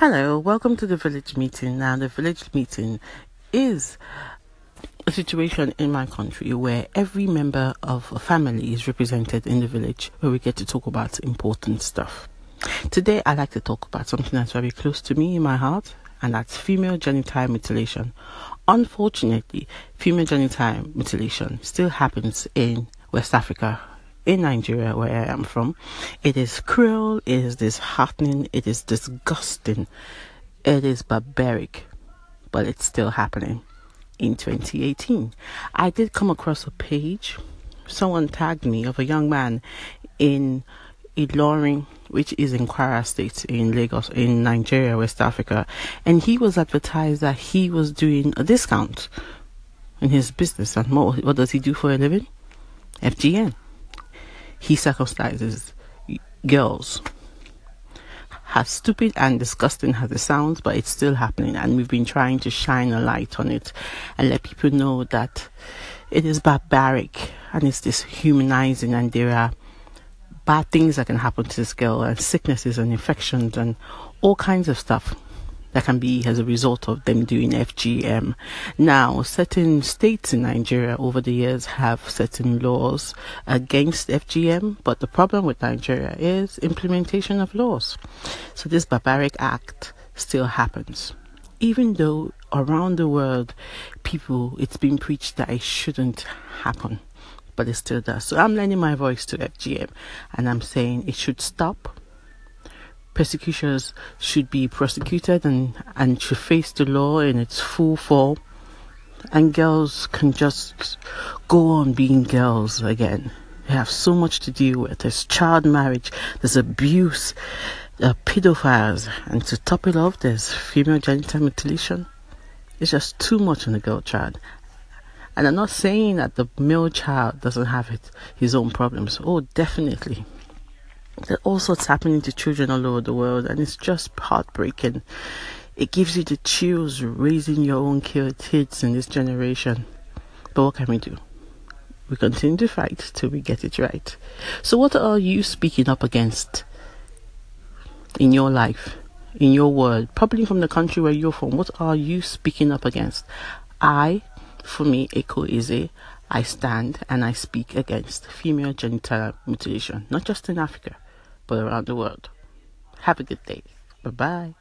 Hello, welcome to the village meeting. Now, the village meeting is a situation in my country where every member of a family is represented in the village where we get to talk about important stuff. Today, I'd like to talk about something that's very close to me in my heart, and that's female genital mutilation. Unfortunately, female genital mutilation still happens in West Africa in Nigeria, where I am from. It is cruel, it is disheartening, it is disgusting, it is barbaric, but it's still happening in 2018. I did come across a page, someone tagged me of a young man in Ilorin, which is in Kwara State in Lagos, in Nigeria, West Africa, and he was advertised that he was doing a discount in his business and more. What does he do for a living? FGM he circumcises girls. As stupid and disgusting as it sounds, but it's still happening, and we've been trying to shine a light on it and let people know that it is barbaric and it's dishumanizing, and there are bad things that can happen to this girl, and sicknesses and infections and all kinds of stuff that can be as a result of them doing FGM. Now, certain states in Nigeria over the years have certain laws against FGM, but the problem with Nigeria is implementation of laws. So this barbaric act still happens. Even though around the world, people, it's been preached that it shouldn't happen, but it still does. So I'm lending my voice to FGM and I'm saying it should stop persecutors should be prosecuted and, and should face the law in its full form. And girls can just go on being girls again. They have so much to deal with. There's child marriage, there's abuse, are pedophiles, and to top it off, there's female genital mutilation. It's just too much on the girl child. And I'm not saying that the male child doesn't have it, his own problems. Oh, definitely. There's all sorts happening to children all over the world, and it's just heartbreaking. It gives you the chills raising your own kids in this generation. But what can we do? We continue to fight till we get it right. So, what are you speaking up against in your life, in your world, probably from the country where you're from? What are you speaking up against? I, for me, Eko Ize, I stand and I speak against female genital mutilation, not just in Africa, but around the world. Have a good day. Bye bye.